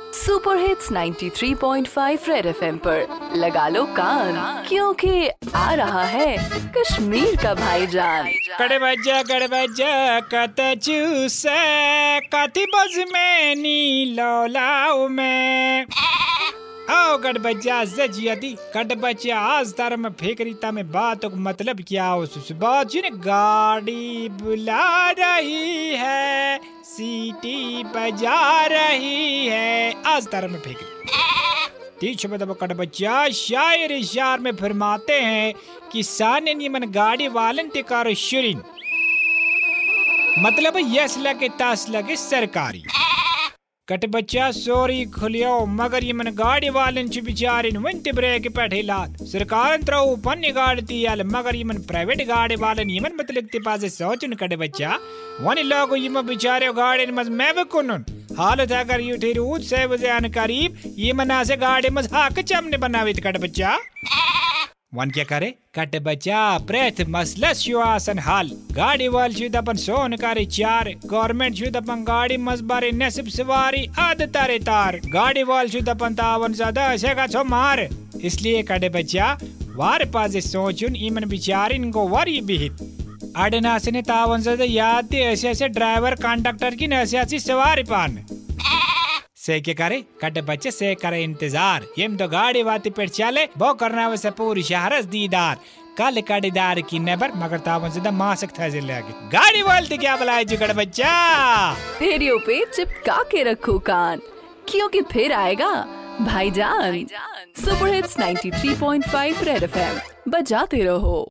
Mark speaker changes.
Speaker 1: Super hits 93.5 red FM पर। लगा लो कान, क्योंकि आ रहा है कश्मीर का भाईजान।
Speaker 2: कड़बजा कड़बजा कत चूस, कति बज में नी लौलाओ में। आओ गड़बजा गड़बजा आज तार में फेकरीता में बात को मतलब क्या हो? बात जी ने गाड़ी बुला रही है। सीटी बजा रही है। आज तार में में दबा कट बच्चा, शायर शार में फरमाते हैं कि साने निमन गाड़ी वालन ते कार शुरिन। मतलब यस लगे, तास लगे सरकारी। कट बच्चा, सोरी खुलियो मगर यमन गाड़ी वालन च बिचारिन वंत ब्रेक पे लात सरकार त्रऊ पन्नी गाड़ी तियल मगर यमन प्राइवेट गाड़ी वालन यमन मतलब ते पासे सोचन, कट बच्चा। यू ठेर ऊत से बजान करीब यमन से गाड़ी मज हाक चमने बनावित कट बच्चा। वन क्या करे? कट बचा प्रेथ मसलस शो आसन हाल। गाड़ी वाल छु दपन सोन करे चार। गवर्नमेंट छु दपन गाड़ी मजबारे नसीब सवारी, आद तारे तार। गाड़ी वाल छु दपन तावन ज़्यादा ऐसे का छो मार। इसलिए कटे बच्चा, वार पाजे सोचुन, इमन बिचारिन को वरी बिहित। अडनासने तावन ज़्यादा याद दे ऐसे ऐसे ड्राइवर कंडक्टर की नसे ऐसी सवारी पान। से के करे? कट बच्चे से करे इंतज़ार। यम तो गाड़ी वाती पर चले वो करना वैसे पूरी शहरस दीदार। कल कड़ीदार की नबर मगर तावन से मासक था ज़िले आगे गाड़ी वालती क्या बुलाए जी कड़ बच्चा?
Speaker 1: रेडियो पे चिपका के रखो कान। क्योंकि फिर आएगा? भाईजान। सुपर हिट्स 93.5 रेड एफएम बजाते रहो।